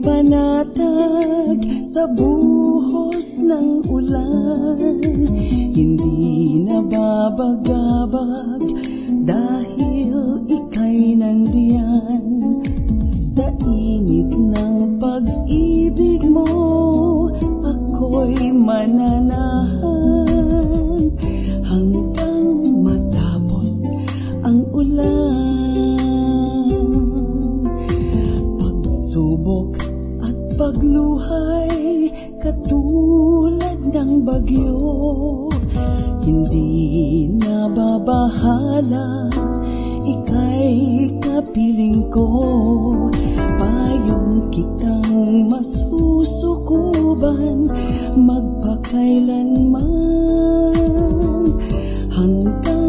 Panatag sa buhos ng ulan. Hindi nababagabag dahil ika'y nandiyan. Sa init ng pag-ibig mo ako'y mananahan. Hanggang matapos ang ulan pagluhay katulad ng bagyo. Hindi nababahala Ika'y kapiling ko. Payong kitang masusukuban Magpakailanman. Hanggang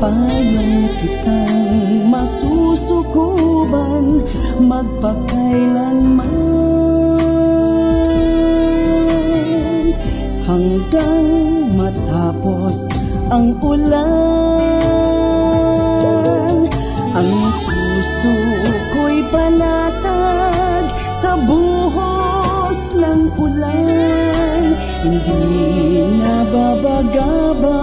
Payong kitang masusukuban magpakailanman ang ulan. Ang puso ko'y panatag sa buhos ng ulan. Hindi nababagabag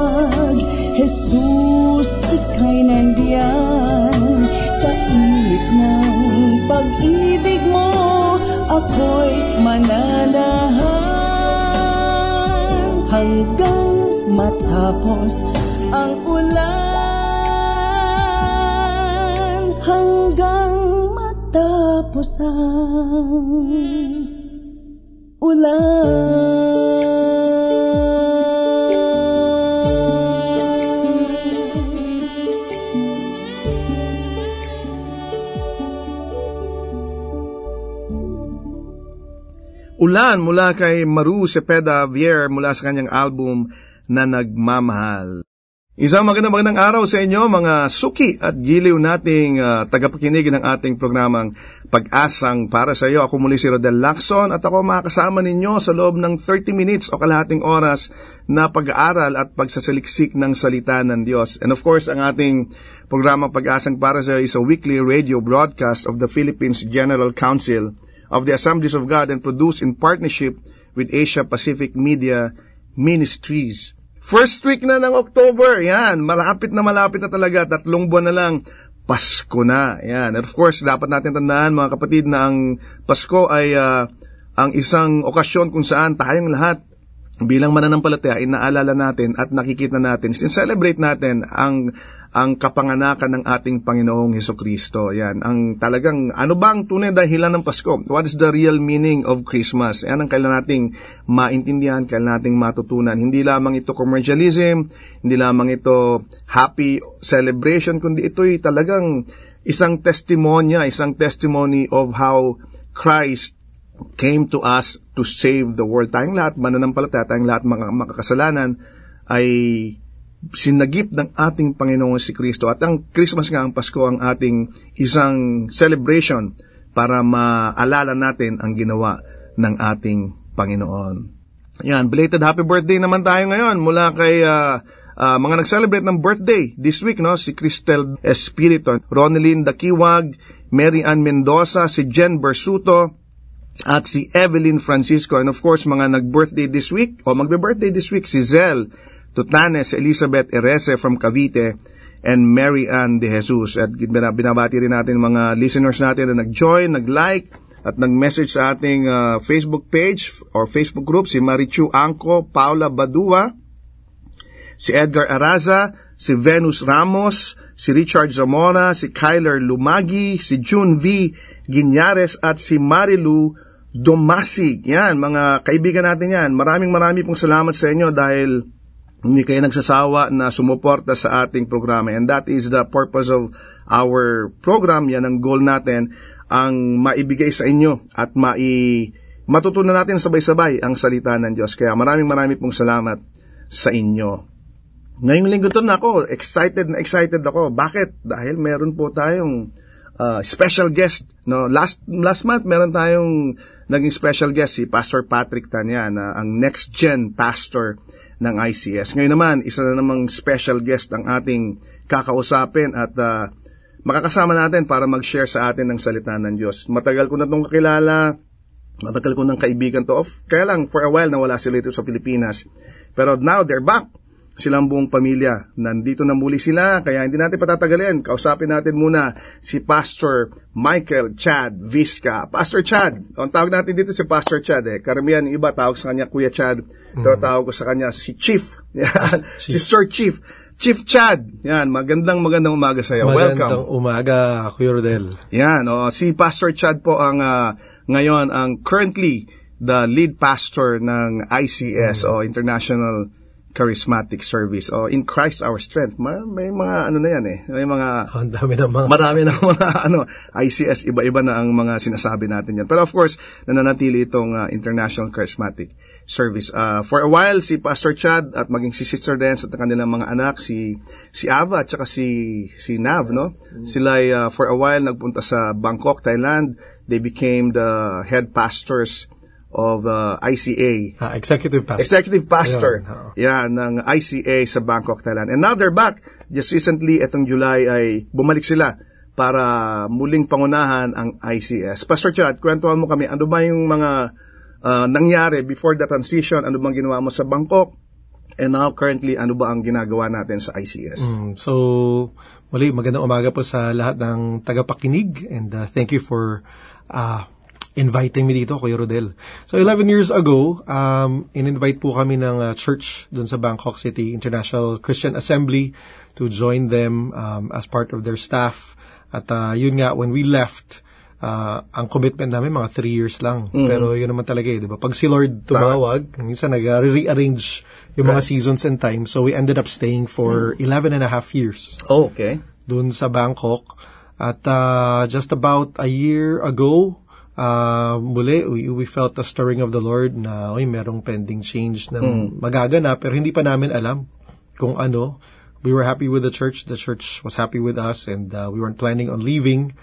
Jesus, ika'y nandiyan Sa init ng pag-ibig mo Ako'y mananahan. Hanggang matapos ang ulan Hanggang matapos ang ulan. Ulan mula kay Maru Cepeda Vier mula sa kanyang album na Nagmamahal. Isang magandang magandang araw sa inyo mga suki at giliw nating uh, tagapakinig ng ating programang Pag-asang para sa iyo. Ako muli si Rodel Lacson at ako makakasama ninyo sa loob ng 30 minutes o kalahating oras na pag-aaral at pagsasaliksik ng salita ng Diyos. And of course, ang ating programang Pag-asang para sa iyo is a weekly radio broadcast of the Philippines General Council of the Assemblies of God and produced in partnership with Asia Pacific Media Ministries. First week na ng October, yan, malapit na malapit na talaga, tatlong buwan na lang, Pasko na. Yan. And of course, dapat natin tandaan mga kapatid na ang Pasko ay uh, ang isang okasyon kung saan tayong lahat bilang mananampalataya ay naalala natin at nakikita natin, sin-celebrate natin ang ang kapanganakan ng ating Panginoong Heso Kristo. Yan, ang talagang, ano bang tunay dahilan ng Pasko? What is the real meaning of Christmas? Yan ang kailan nating maintindihan, kailan nating matutunan. Hindi lamang ito commercialism, hindi lamang ito happy celebration, kundi ito'y talagang isang testimonya, isang testimony of how Christ came to us to save the world. Tayong lahat, mananampalataya, tayong lahat mga makakasalanan, ay sinagip ng ating Panginoong si Kristo. At ang Christmas nga, ang Pasko, ang ating isang celebration para maalala natin ang ginawa ng ating Panginoon. Yan, belated happy birthday naman tayo ngayon mula kay uh, uh, mga nag-celebrate ng birthday this week, no? Si Cristel Espiritu, Ronelyn Dakiwag, Mary Ann Mendoza, si Jen Bersuto, at si Evelyn Francisco. And of course, mga nag-birthday this week, o magbe-birthday this week, si Zel Tutanes Elizabeth Erese from Cavite, and Mary Ann de Jesus. At binabati rin natin mga listeners natin na nag-join, nag-like, at nag-message sa ating uh, Facebook page or Facebook group, si Marichu Angko, Paula Badua, si Edgar Araza, si Venus Ramos, si Richard Zamora, si Kyler Lumagi, si June V. Ginyares at si Marilu Domasig. Yan, mga kaibigan natin yan. Maraming maraming pong salamat sa inyo dahil hindi kayo nagsasawa na sumuporta sa ating programa. And that is the purpose of our program. Yan ang goal natin, ang maibigay sa inyo at mai matutunan natin sabay-sabay ang salita ng Diyos. Kaya maraming maraming pong salamat sa inyo. Ngayong linggo to na ako, excited na excited ako. Bakit? Dahil meron po tayong uh, special guest. No, last last month meron tayong naging special guest si Pastor Patrick Tanya na ang next gen pastor ng ICS. Ngayon naman, isa na namang special guest ang ating kakausapin at uh, makakasama natin para mag-share sa atin ng salita ng Diyos. Matagal ko na itong kakilala, matagal ko ng kaibigan to. Of, kaya lang, for a while, nawala sila dito sa Pilipinas. Pero now, they're back silang buong pamilya. Nandito na muli sila, kaya hindi natin patatagalin. Kausapin natin muna si Pastor Michael Chad Visca. Pastor Chad, ang tawag natin dito si Pastor Chad eh. Karamihan yung iba tawag sa kanya Kuya Chad, mm. pero tawag ko sa kanya si Chief. Yan, si Sir Chief. Chief Chad. Yan, magandang magandang umaga sa iyo. Welcome. Magandang umaga, Kuya Rodel. Yan, oh, si Pastor Chad po ang uh, ngayon ang currently the lead pastor ng ICS mm. o International charismatic service o in Christ our strength. May, may mga ano na yan eh. May mga oh, dami ng mga marami ng mga ano ICS iba-iba na ang mga sinasabi natin yan. Pero of course, nananatili itong uh, international charismatic service. Uh, for a while si Pastor Chad at maging si Sister Dance at kanilang mga anak si si Ava at saka si si Nav no. Mm-hmm. Sila uh, for a while nagpunta sa Bangkok, Thailand. They became the head pastors of uh, ICA. Uh, executive pastor. Executive pastor. Yeah, yeah, ng ICA sa Bangkok, Thailand. And now they're back. Just recently, itong July ay bumalik sila para muling pangunahan ang ICS. Pastor Chad, kwentuhan mo kami, ano ba yung mga uh, nangyari before the transition? Ano bang ginawa mo sa Bangkok? And now, currently, ano ba ang ginagawa natin sa ICS? Mm, so, muli, magandang umaga po sa lahat ng tagapakinig and uh, thank you for uh, inviting me dito, Kuya Rodel. So, 11 years ago, um, in-invite po kami ng uh, church dun sa Bangkok City International Christian Assembly to join them um, as part of their staff. At uh, yun nga, when we left, uh, ang commitment namin mga 3 years lang. Mm-hmm. Pero yun naman talaga eh, di ba? Pag si Lord tumawag, minsan nag-rearrange yung mga right. seasons and time. So we ended up staying for mm. 11 and a half years. Oh, okay. Doon sa Bangkok. At uh, just about a year ago, uh, muli, we, we felt the stirring of the Lord na oy, merong pending change na mm. magaganap pero hindi pa namin alam kung ano. We were happy with the church. The church was happy with us and uh, we weren't planning on leaving.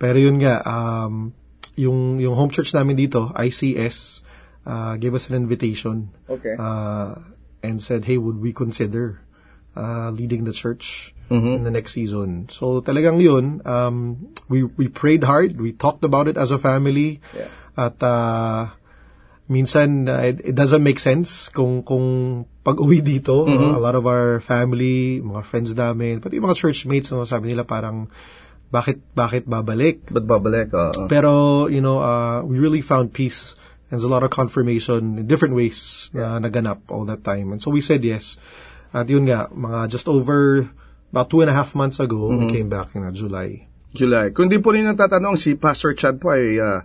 Pero yun nga, um, yung, yung home church namin dito, ICS, uh, gave us an invitation. Okay. Uh, and said, hey, would we consider uh, leading the church? Mm-hmm. in the next season. So talagang yun, um, we, we prayed hard, we talked about it as a family, yeah. at uh, minsan uh, it, it doesn't make sense kung kung pag uwi dito, mm-hmm. uh, a lot of our family, mga friends namin, pati mga church mates, no, sabi nila parang, bakit bakit babalik? Ba't babalik? Uh, Pero, you know, uh, we really found peace. And there's a lot of confirmation in different ways na naganap all that time. And so we said yes. At yun nga, mga just over about two and a half months ago, we came back in uh, July. July. Kung di po rin natatanong, si Pastor Chad po ay ah,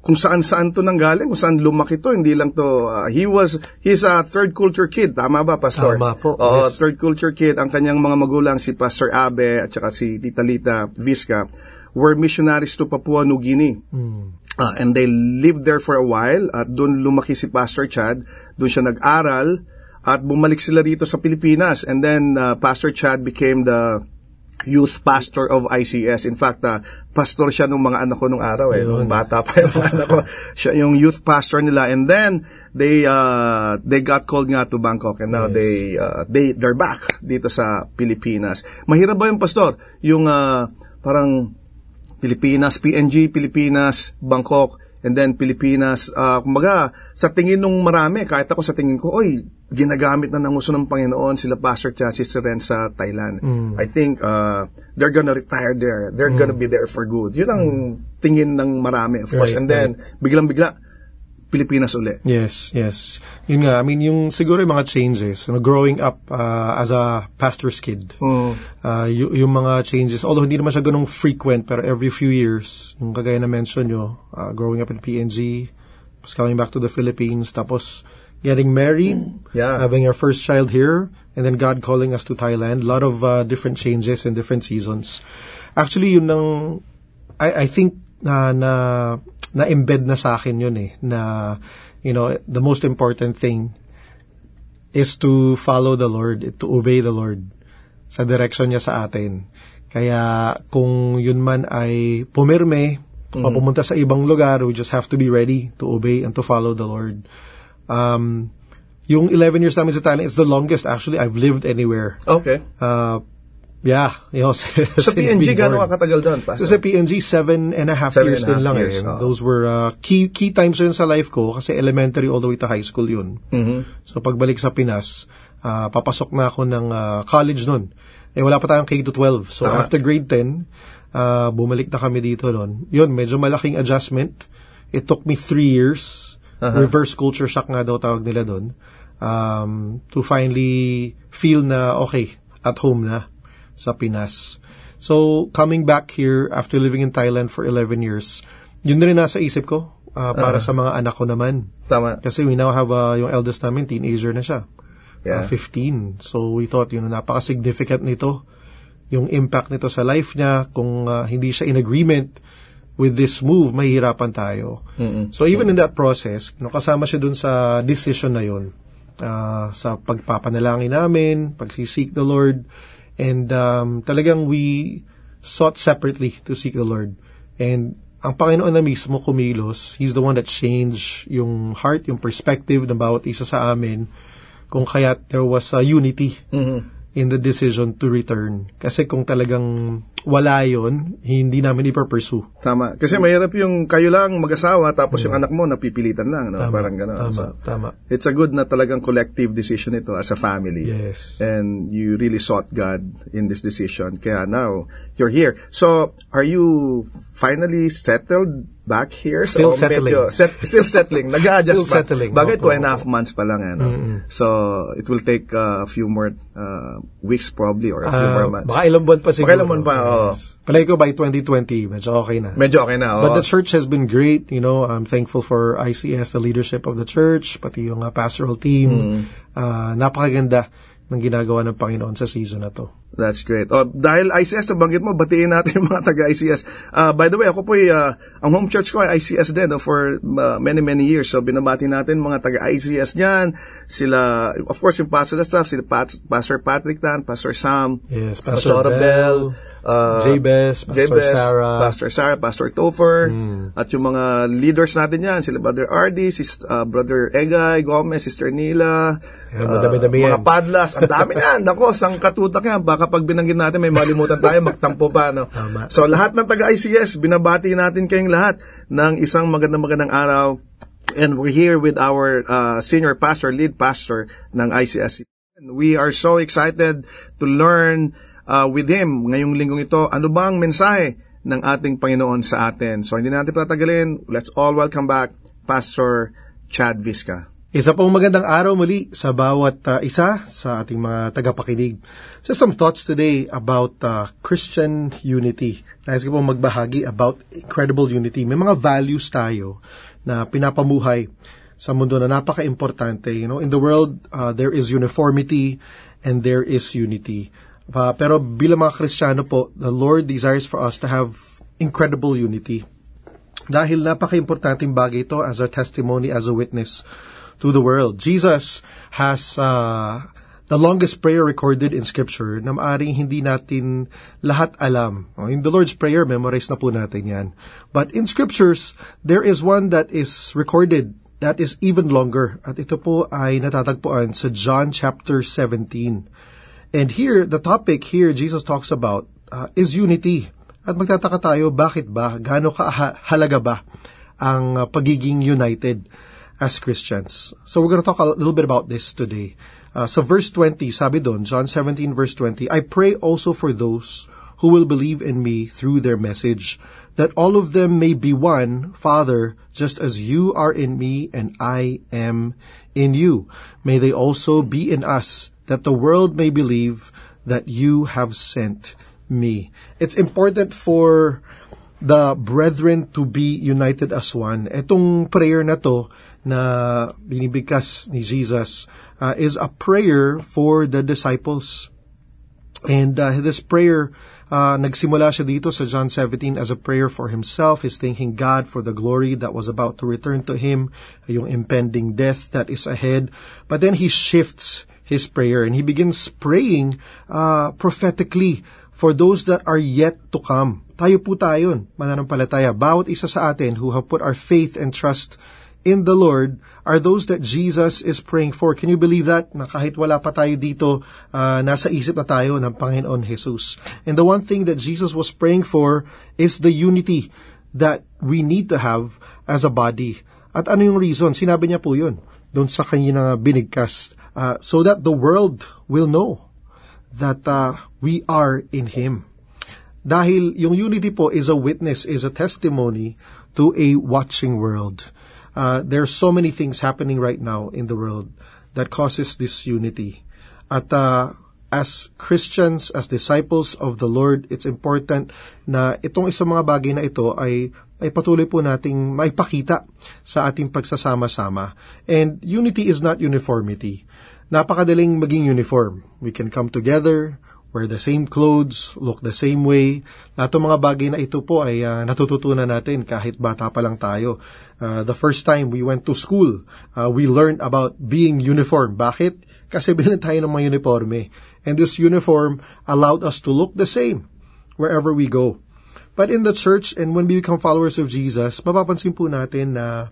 kung saan-saan to nanggaling, kung saan lumaki to, hindi lang to, ah, he was, he's a third culture kid, tama ba, Pastor? Tama po, Oo, yes. third culture kid. Ang kanyang mga magulang, si Pastor Abe at saka si Tita Lita Vizca, were missionaries to Papua New Guinea. Ah, and they lived there for a while at doon lumaki si Pastor Chad, doon siya nag-aral at bumalik sila dito sa Pilipinas and then ah, Pastor Chad became the youth pastor of ICS. In fact, ah, pastor siya nung mga anak ko nung araw eh, nung bata pa yung anak ko. Siya yung youth pastor nila and then they uh, they got called nga to Bangkok and now they uh, they they're back dito sa Pilipinas. Mahirap ba yung pastor? Yung ah, parang Pilipinas, PNG, Pilipinas, Bangkok, and then Pilipinas. Uh, kumbaga, sa tingin nung marami, kahit ako sa tingin ko, oy, ginagamit na ng uso ng Panginoon sila Pastor Chan, Sister Ren sa Thailand. I think uh, they're gonna retire there. They're gonna be there for good. Yun ang tingin ng marami, of course. Right, And then, biglang-bigla, Pilipinas uli. Yes, yes. Yun nga, I mean, yung siguro yung mga changes, you know, growing up uh, as a pastor's kid, uh, y- yung mga changes, although hindi naman siya ganong frequent, pero every few years, yung kagaya na mention nyo, uh, growing up in PNG, tapos coming back to the Philippines, tapos getting married, Yeah. having our first child here, and then God calling us to Thailand. A lot of uh, different changes and different seasons. Actually, yun ang, I, I think, na, na, na embed na sa akin yun eh, na, you know, the most important thing is to follow the Lord, to obey the Lord sa direction niya sa atin. Kaya kung yun man ay pumirme, o pumunta sa ibang lugar, we just have to be ready to obey and to follow the Lord. Um, yung 11 years namin sa Thailand is the longest actually I've lived anywhere. Okay. Uh, yeah, you know, Sa PNG, gano'ng katagal doon, So Pastor? sa PNG, seven and a half Seven years din lang years, eh. oo. Those were uh, key key times rin sa life ko kasi elementary all the way to high school yun. Mhm. So pagbalik sa Pinas, ah, papasok na ako ng ah, college nun. Eh wala pa tayong K-12. So Tama. after grade 10, ah, bumalik na kami dito nun. Yun, medyo malaking adjustment. It took me three years. Reverse culture shock nga daw tawag nila doon. Um, to finally feel na okay, at home na sa Pinas. So, coming back here after living in Thailand for 11 years, yun na rin nasa isip ko ah, para sa mga anak ko naman. Tama. Kasi we now have uh, yung eldest namin, teenager na siya. Yeah. Uh, 15. So we thought, yun, napaka-significant nito. Yung impact nito sa life niya, kung uh, hindi siya in agreement with this move, mahihirapan tayo. So even in that process, know, kasama siya dun sa decision na yun. Uh, sa pagpapanalangin namin, pagsisik the Lord, and um, talagang we sought separately to seek the Lord. And ang Panginoon na mismo kumilos, He's the one that changed yung heart, yung perspective ng bawat isa sa amin, kung kaya there was a unity in the decision to return. Kasi kung talagang wala yon hindi namin ipapursue. Tama. Kasi mahirap yung kayo lang mag-asawa tapos yung anak mo napipilitan lang. No? Parang gano'n. Tama, So, tama. it's a good na talagang collective decision ito as a family. Yes. And you really sought God in this decision. Kaya now, you're here. So, are you finally settled back here? Still So, settling. medyo- set, still settling. Nag-adjust Still pa. settling. Bagay, Opo, two and a half months pa lang. Ano? So, it will take uh, a few more uh, weeks probably or a few Ah, more months. baka ilang buwan pa siguro. Baka ilang buwan pa, oo. Yes. Palagi ko by 2020, medyo okay na. Medyo okay na. But oo. the church has been great. You know, I'm thankful for ICS, the leadership of the church, pati yung uh, pastoral team. Mm. Ah, napakaganda ng ginagawa ng Panginoon sa season na to. That's great. Oh, dahil ICS, nabanggit mo, batiin natin yung mga taga-ICS. Uh, by the way, ako po, uh, ang home church ko ay ICS din no, for uh, many, many years. So, binabati natin mga taga-ICS niyan. Sila, of course, yung pastor staff, sila Pat, Pastor Patrick Tan, Pastor Sam, Yes, Pastor Pastor Bell, uh, Jabez, Pastor Jabez, Sarah. Pastor Sarah, Pastor Topher, at yung mga leaders natin yan, sila Brother Ardy, sis, uh, Brother Egay, Gomez, Sister Nila, Yan, uh, mga padlas, ang dami yan. Nako, sang katutak yan. Baka pag binanggit natin, may malimutan tayo, magtampo pa. No? Tama. So, lahat ng taga-ICS, binabati natin kayong lahat ng isang magandang magandang araw. And we're here with our uh, senior pastor, lead pastor ng ICS. We are so excited to learn uh, with him ngayong linggong ito. Ano ba ang mensahe ng ating Panginoon sa atin? So, hindi natin patagalin. Let's all welcome back Pastor Chad Visca. Isa pong magandang araw muli sa bawat uh, isa sa ating mga tagapakinig. So some thoughts today about uh, Christian unity. Nais ko pong magbahagi about incredible unity. May mga values tayo na pinapamuhay sa mundo na napaka-importante. You know, in the world, uh, there is uniformity and there is unity. Uh, pero bilang mga Kristiyano po, the Lord desires for us to have incredible unity. Dahil napaka-importanting bagay ito as a testimony, as a witness to the world. Jesus has uh, the longest prayer recorded in Scripture na maaring hindi natin lahat alam. In the Lord's Prayer, memorize na po natin yan. But in Scriptures, there is one that is recorded that is even longer. At ito po ay natatagpuan sa John chapter 17. And here, the topic here Jesus talks about uh, is unity. At magtataka tayo, bakit ba? Gaano kahalaga ba ang uh, pagiging united? As Christians. So we're going to talk a little bit about this today. Uh, so verse 20, sabi doon, John 17 verse 20, I pray also for those who will believe in me through their message, that all of them may be one, Father, just as you are in me and I am in you. May they also be in us, that the world may believe that you have sent me. It's important for the brethren to be united as one. Etong prayer na to, na binibigkas ni Jesus uh, is a prayer for the disciples. And uh, this prayer, uh, nagsimula siya dito sa John 17 as a prayer for himself. He's thanking God for the glory that was about to return to him, yung impending death that is ahead. But then he shifts his prayer and he begins praying uh, prophetically for those that are yet to come. Tayo po tayo, mananampalataya. Bawat isa sa atin who have put our faith and trust in the Lord are those that Jesus is praying for. Can you believe that? Na kahit wala pa tayo dito, uh, nasa isip na tayo ng Panginoon Jesus. And the one thing that Jesus was praying for is the unity that we need to have as a body. At ano yung reason? Sinabi niya po yun doon sa kanyang binigkas. Uh, so that the world will know that uh, we are in Him. Dahil yung unity po is a witness, is a testimony to a watching world uh, there are so many things happening right now in the world that causes disunity. At uh, as Christians, as disciples of the Lord, it's important na itong isang mga bagay na ito ay ay patuloy po nating maipakita sa ating pagsasama-sama. And unity is not uniformity. Napakadaling maging uniform. We can come together, wear the same clothes, look the same way. Lahat mga bagay na ito po ay uh, natututunan natin kahit bata pa lang tayo. Uh, the first time we went to school, uh, we learned about being uniform. Bakit? Kasi bilan tayo ng mga uniforme. And this uniform allowed us to look the same wherever we go. But in the church and when we become followers of Jesus, mapapansin po natin na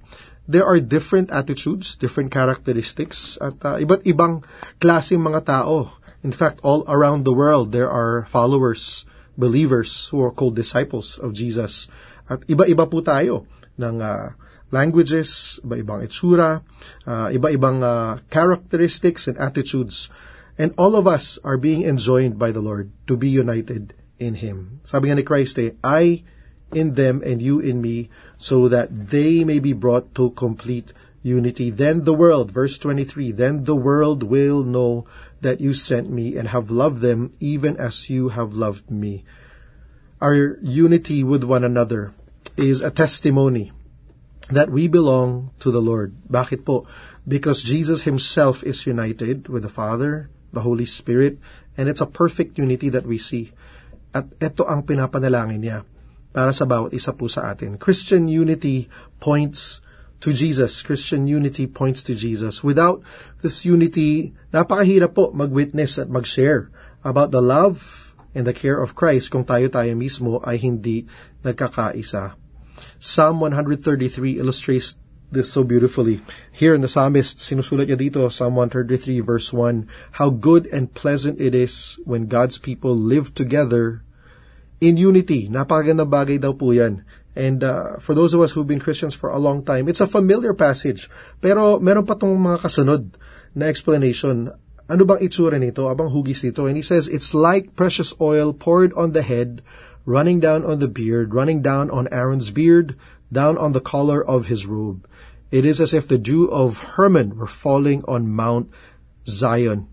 there are different attitudes, different characteristics, at uh, iba't ibang klaseng mga tao in fact, all around the world, there are followers, believers who are called disciples of Jesus. At iba-iba po tayo ng uh, languages, iba-ibang itsura, uh, iba-ibang uh, characteristics and attitudes. And all of us are being enjoined by the Lord to be united in Him. Sabi nga ni Christ eh, I in them and you in me, so that they may be brought to complete unity. Then the world, verse 23, then the world will know that you sent me and have loved them even as you have loved me. Our unity with one another is a testimony that we belong to the Lord. Bakit po? Because Jesus Himself is united with the Father, the Holy Spirit, and it's a perfect unity that we see. At ito ang pinapanalangin niya para sa bawat isa po sa atin. Christian unity points to Jesus. Christian unity points to Jesus. Without this unity, napakahirap po mag-witness at mag-share about the love and the care of Christ kung tayo-tayo mismo ay hindi nagkakaisa. Psalm 133 illustrates this so beautifully. Here in the psalmist, sinusulat niya dito, Psalm 133 verse 1, How good and pleasant it is when God's people live together in unity. Napakagandang bagay daw po yan And uh, for those of us who've been Christians for a long time, it's a familiar passage. Pero meron pa tong mga kasunod na explanation. Ano bang itsura nito? Abang hugis nito? And he says, it's like precious oil poured on the head, running down on the beard, running down on Aaron's beard, down on the collar of his robe. It is as if the dew of Hermon were falling on Mount Zion.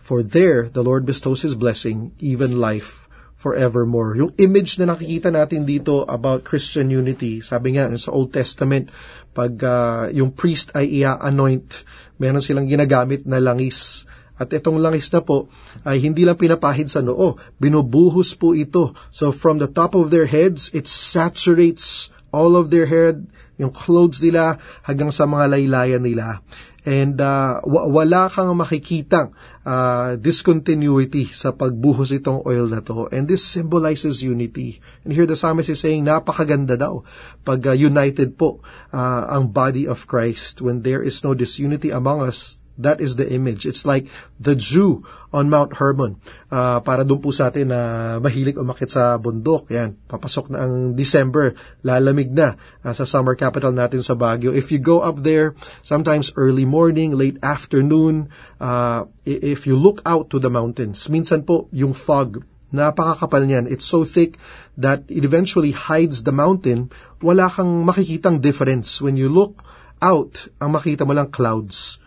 For there, the Lord bestows His blessing, even life forevermore. Yung image na nakikita natin dito about Christian unity, sabi nga sa Old Testament, pag uh, yung priest ay ia-anoint, meron silang ginagamit na langis. At itong langis na po ay hindi lang pinapahid sa noo, binubuhos po ito. So from the top of their heads, it saturates all of their head, yung clothes nila hanggang sa mga laylayan nila. And uh, wala kang makikitang uh, discontinuity sa pagbuhos itong oil na to. And this symbolizes unity. And here the psalmist is saying, napakaganda daw pag uh, united po uh, ang body of Christ. When there is no disunity among us, That is the image. It's like the Jew on Mount Hermon. Uh, para doon po sa atin na mahilig umakit sa bundok. Yan, papasok na ang December, lalamig na uh, sa summer capital natin sa Baguio. If you go up there, sometimes early morning, late afternoon, uh, if you look out to the mountains, minsan po yung fog, napakakapal niyan. It's so thick that it eventually hides the mountain. Wala kang makikitang difference. When you look out, ang makita mo lang clouds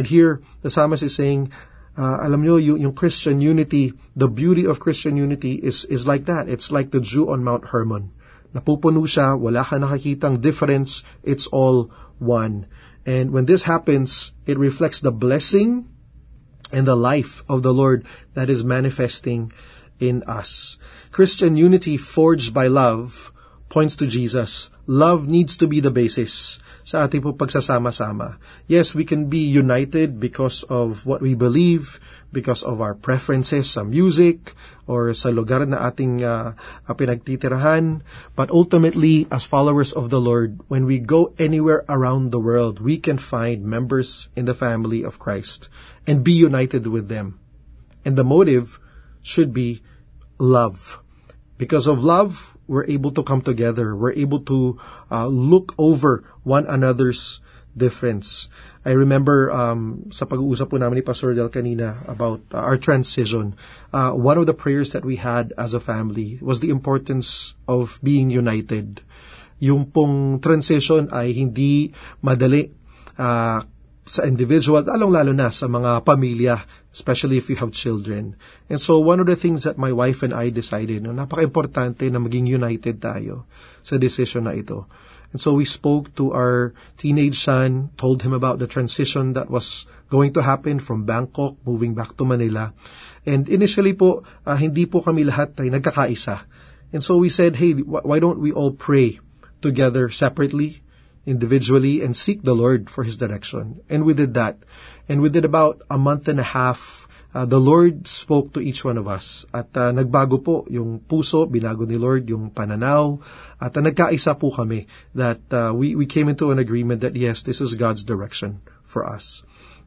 And here, the psalmist is saying, uh, alam nyo, yung, yung Christian unity, the beauty of Christian unity is, is like that. It's like the Jew on Mount Hermon. Napupuno siya, wala ka nakakitang difference, it's all one. And when this happens, it reflects the blessing and the life of the Lord that is manifesting in us. Christian unity forged by love points to Jesus. Love needs to be the basis sa ating po pagsasama-sama. Yes, we can be united because of what we believe, because of our preferences sa music, or sa lugar na ating uh, pinagtitirahan. But ultimately, as followers of the Lord, when we go anywhere around the world, we can find members in the family of Christ and be united with them. And the motive should be love. Because of love, we're able to come together. We're able to uh, look over one another's difference. I remember um, sa pag-uusap po namin ni Pastor Del kanina about uh, our transition, uh, one of the prayers that we had as a family was the importance of being united. Yung pong transition ay hindi madali. Uh, sa individual, lalong-lalo na sa mga pamilya, especially if you have children. And so one of the things that my wife and I decided, no, napaka-importante na maging united tayo sa decision na ito. And so we spoke to our teenage son, told him about the transition that was going to happen from Bangkok moving back to Manila. And initially po, uh, hindi po kami lahat ay nagkakaisa. And so we said, hey, why don't we all pray together separately individually and seek the Lord for His direction. And we did that. And did about a month and a half. Uh, the Lord spoke to each one of us. At uh, nagbago po yung puso, binago ni Lord yung pananaw. At uh, nagkaisa po kami that uh, we, we came into an agreement that yes, this is God's direction for us.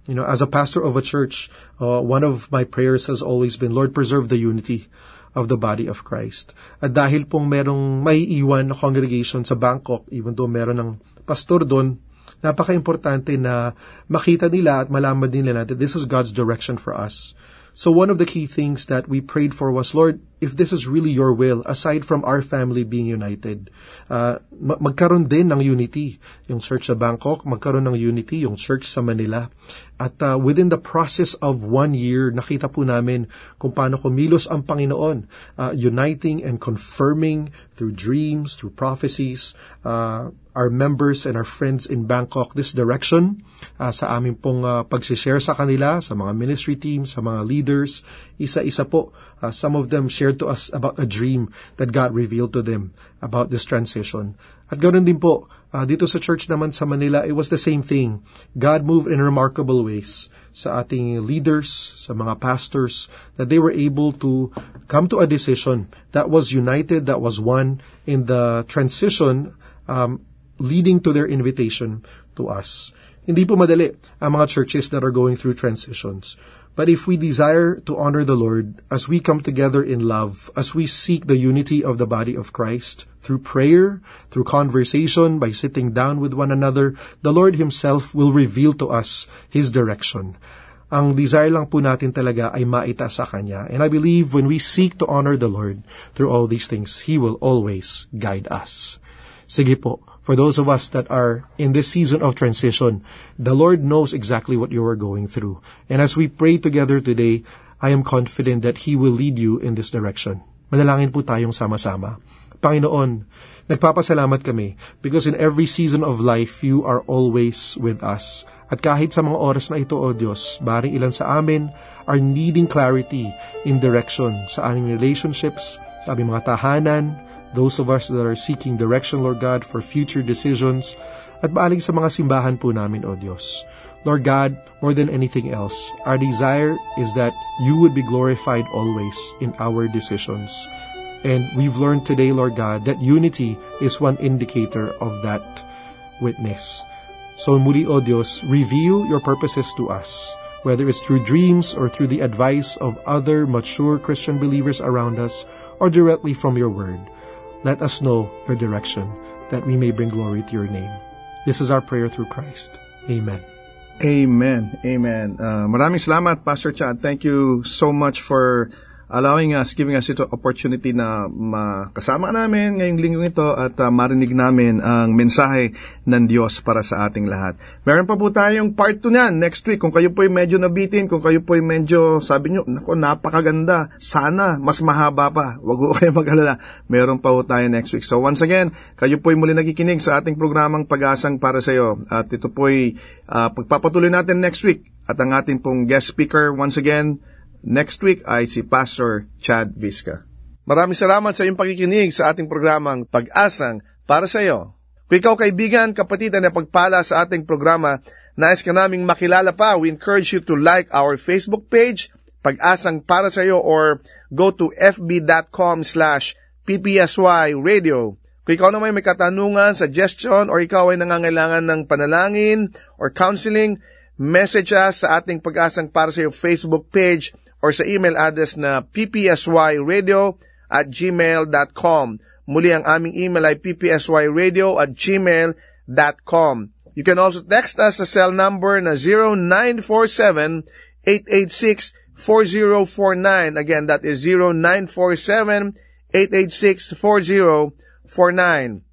You know, as a pastor of a church, uh, one of my prayers has always been, Lord, preserve the unity of the body of Christ. At dahil pong merong maiiwan na congregation sa Bangkok, even though meron ng pastor doon, napaka-importante na makita nila at malaman nila natin this is God's direction for us. So one of the key things that we prayed for was, Lord, if this is really your will, aside from our family being united, uh, magkaroon din ng unity. Yung church sa Bangkok, magkaroon ng unity, yung church sa Manila. At uh, within the process of one year, nakita po namin kung paano kumilos ang Panginoon, uh, uniting and confirming through dreams, through prophecies, uh, our members and our friends in Bangkok this direction uh, sa aming pong uh, pag-share sa kanila, sa mga ministry teams, sa mga leaders. Isa-isa po, uh, some of them shared to us about a dream that God revealed to them about this transition. At ganoon din po, uh, dito sa church naman sa Manila, it was the same thing. God moved in remarkable ways sa ating leaders, sa mga pastors, that they were able to come to a decision that was united, that was one in the transition um, leading to their invitation to us. Hindi po madali ang mga churches that are going through transitions. But if we desire to honor the Lord as we come together in love, as we seek the unity of the body of Christ through prayer, through conversation, by sitting down with one another, the Lord Himself will reveal to us His direction. Ang desire lang po natin talaga ay maita sa Kanya. And I believe when we seek to honor the Lord through all these things, He will always guide us. Sige po, for those of us that are in this season of transition, the Lord knows exactly what you are going through. And as we pray together today, I am confident that He will lead you in this direction. Manalangin po tayong sama-sama. Panginoon, nagpapasalamat kami because in every season of life, you are always with us. At kahit sa mga oras na ito, O Diyos, baring ilan sa amin are needing clarity in direction sa aming relationships, sa aming mga tahanan, those of us that are seeking direction, Lord God, for future decisions, at baaling sa mga simbahan po namin, O Diyos. Lord God, more than anything else, our desire is that you would be glorified always in our decisions. And we've learned today, Lord God, that unity is one indicator of that witness. So muli, O Diyos, reveal your purposes to us, whether it's through dreams or through the advice of other mature Christian believers around us, or directly from your word. Let us know your direction, that we may bring glory to your name. This is our prayer through Christ. Amen. Amen. Amen. Uh, maraming salamat, Pastor Chad. Thank you so much for allowing us, giving us ito opportunity na makasama namin ngayong linggo ito at uh, marinig namin ang mensahe ng Diyos para sa ating lahat. Meron pa po tayong part 2 niyan next week. Kung kayo po ay medyo nabitin, kung kayo po ay medyo, sabi nyo, nako, napakaganda. Sana, mas mahaba pa. Huwag po kayo mag-alala. Meron pa po tayo next week. So once again, kayo po ay muli nakikinig sa ating programang Pag-asang para sa iyo. At ito po ay uh, pagpapatuloy natin next week. At ang ating pong guest speaker, once again, Next week ay si Pastor Chad Vizca. Maraming salamat sa iyong pakikinig sa ating programang Pag-asang para sa iyo. Kung ikaw kaibigan, kapatid na pagpala sa ating programa, nais ka naming makilala pa, we encourage you to like our Facebook page, Pag-asang para sa iyo, or go to fb.com slash ppsy radio. Kung ikaw naman may katanungan, suggestion, or ikaw ay nangangailangan ng panalangin or counseling, message us sa ating Pag-asang para sa iyo Facebook page or sa email address na ppsyradio at gmail.com. Muli ang aming email ay ppsyradio at gmail.com. You can also text us sa cell number na 0947-886-4049. Again, that is 0947-886-4049.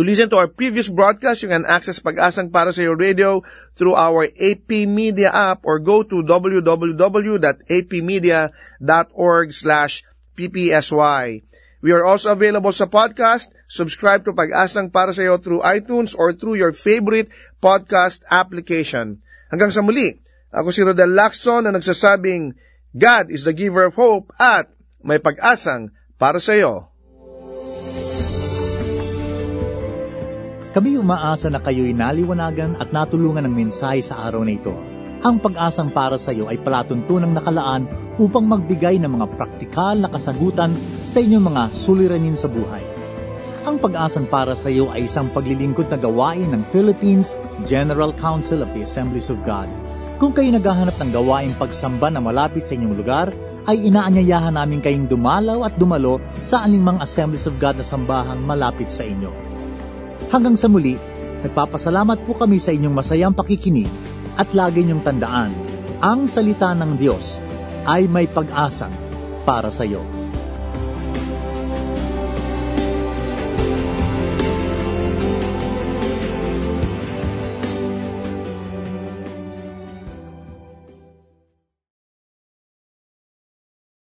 To listen to our previous broadcast, you can access Pag-asang para sa iyo radio through our AP Media app or go to www.apmedia.org slash ppsy. We are also available sa podcast. Subscribe to Pag-asang para sa iyo through iTunes or through your favorite podcast application. Hanggang sa muli, ako si Rodel Lacson na nagsasabing, God is the giver of hope at may pag-asang para sa iyo. Kami umaasa na kayo'y naliwanagan at natulungan ng mensahe sa araw na ito. Ang pag-asang para sa iyo ay palatuntunang nakalaan upang magbigay ng mga praktikal na kasagutan sa inyong mga suliranin sa buhay. Ang pag-asang para sa iyo ay isang paglilingkod na gawain ng Philippines General Council of the Assemblies of God. Kung kayo naghahanap ng gawaing pagsamba na malapit sa inyong lugar, ay inaanyayahan namin kayong dumalaw at dumalo sa aningmang Assemblies of God na sambahang malapit sa inyo. Hanggang sa muli, nagpapasalamat po kami sa inyong masayang pakikinig at lagi niyong tandaan, ang salita ng Diyos ay may pag-asang para sa iyo.